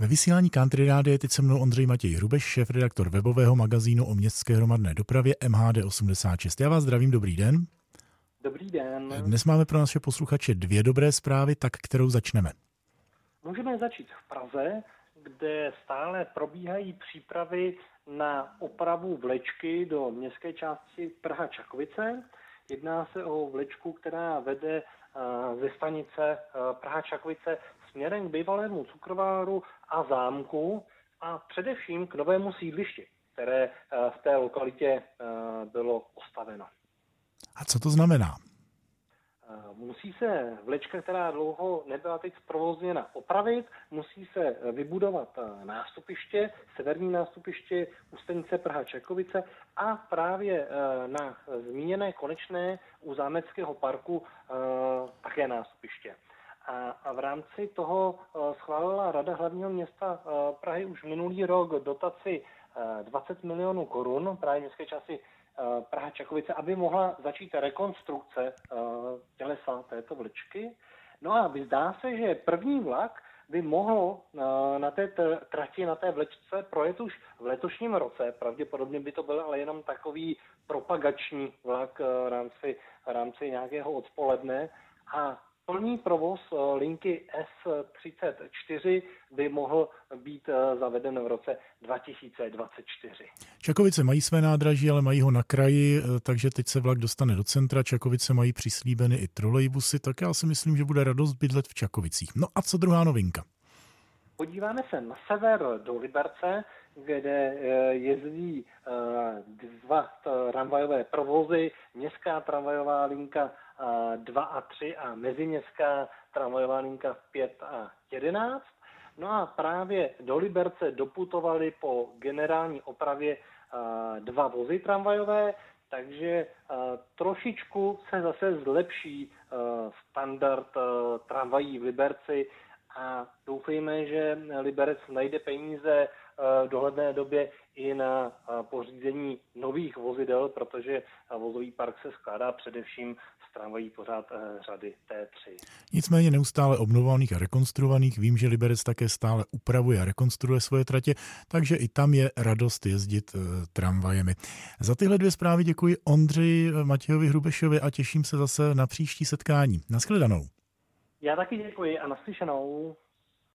Ve vysílání Country Rády je teď se mnou Ondřej Matěj Hrubeš, šéf-redaktor webového magazínu o městské hromadné dopravě MHD86. Já vás zdravím, dobrý den. Dobrý den. Dnes máme pro naše posluchače dvě dobré zprávy, tak kterou začneme? Můžeme začít v Praze, kde stále probíhají přípravy na opravu vlečky do městské části Praha Čakovice. Jedná se o vlečku, která vede ze stanice Praha Čakovice směrem k bývalému cukrováru a zámku a především k novému sídlišti, které v té lokalitě bylo postaveno. A co to znamená? Musí se vlečka, která dlouho nebyla teď zprovozněna, opravit, musí se vybudovat nástupiště, severní nástupiště u stanice Praha Čekovice a právě na zmíněné konečné u zámeckého parku také nástupiště. A v rámci toho schválila Rada hlavního města Prahy už minulý rok dotaci 20 milionů korun právě městské části Praha Čakovice, aby mohla začít rekonstrukce tělesa této vlečky. No a zdá se, že první vlak by mohl na té trati, na té vlečce projet už v letošním roce. Pravděpodobně by to byl ale jenom takový propagační vlak v rámci, v rámci nějakého odpoledne. A plný provoz linky S34 by mohl být zaveden v roce 2024. Čakovice mají své nádraží, ale mají ho na kraji, takže teď se vlak dostane do centra. Čakovice mají přislíbeny i trolejbusy, tak já si myslím, že bude radost bydlet v Čakovicích. No a co druhá novinka? Podíváme se na sever do Liberce, kde jezdí dva tramvajové provozy, městská tramvajová linka 2 a 3 a meziměstská tramvajová linka 5 a 11. No a právě do Liberce doputovali po generální opravě dva vozy tramvajové, takže trošičku se zase zlepší standard tramvají v Liberci a doufejme, že Liberec najde peníze v dohledné době i na pořízení nových vozidel, protože vozový park se skládá především z tramvají pořád řady T3. Nicméně neustále obnovovaných a rekonstruovaných. Vím, že Liberec také stále upravuje a rekonstruuje svoje tratě, takže i tam je radost jezdit tramvajemi. Za tyhle dvě zprávy děkuji Ondřeji Matějovi Hrubešovi a těším se zase na příští setkání. Naschledanou. Já taky děkuji a naslyšenou.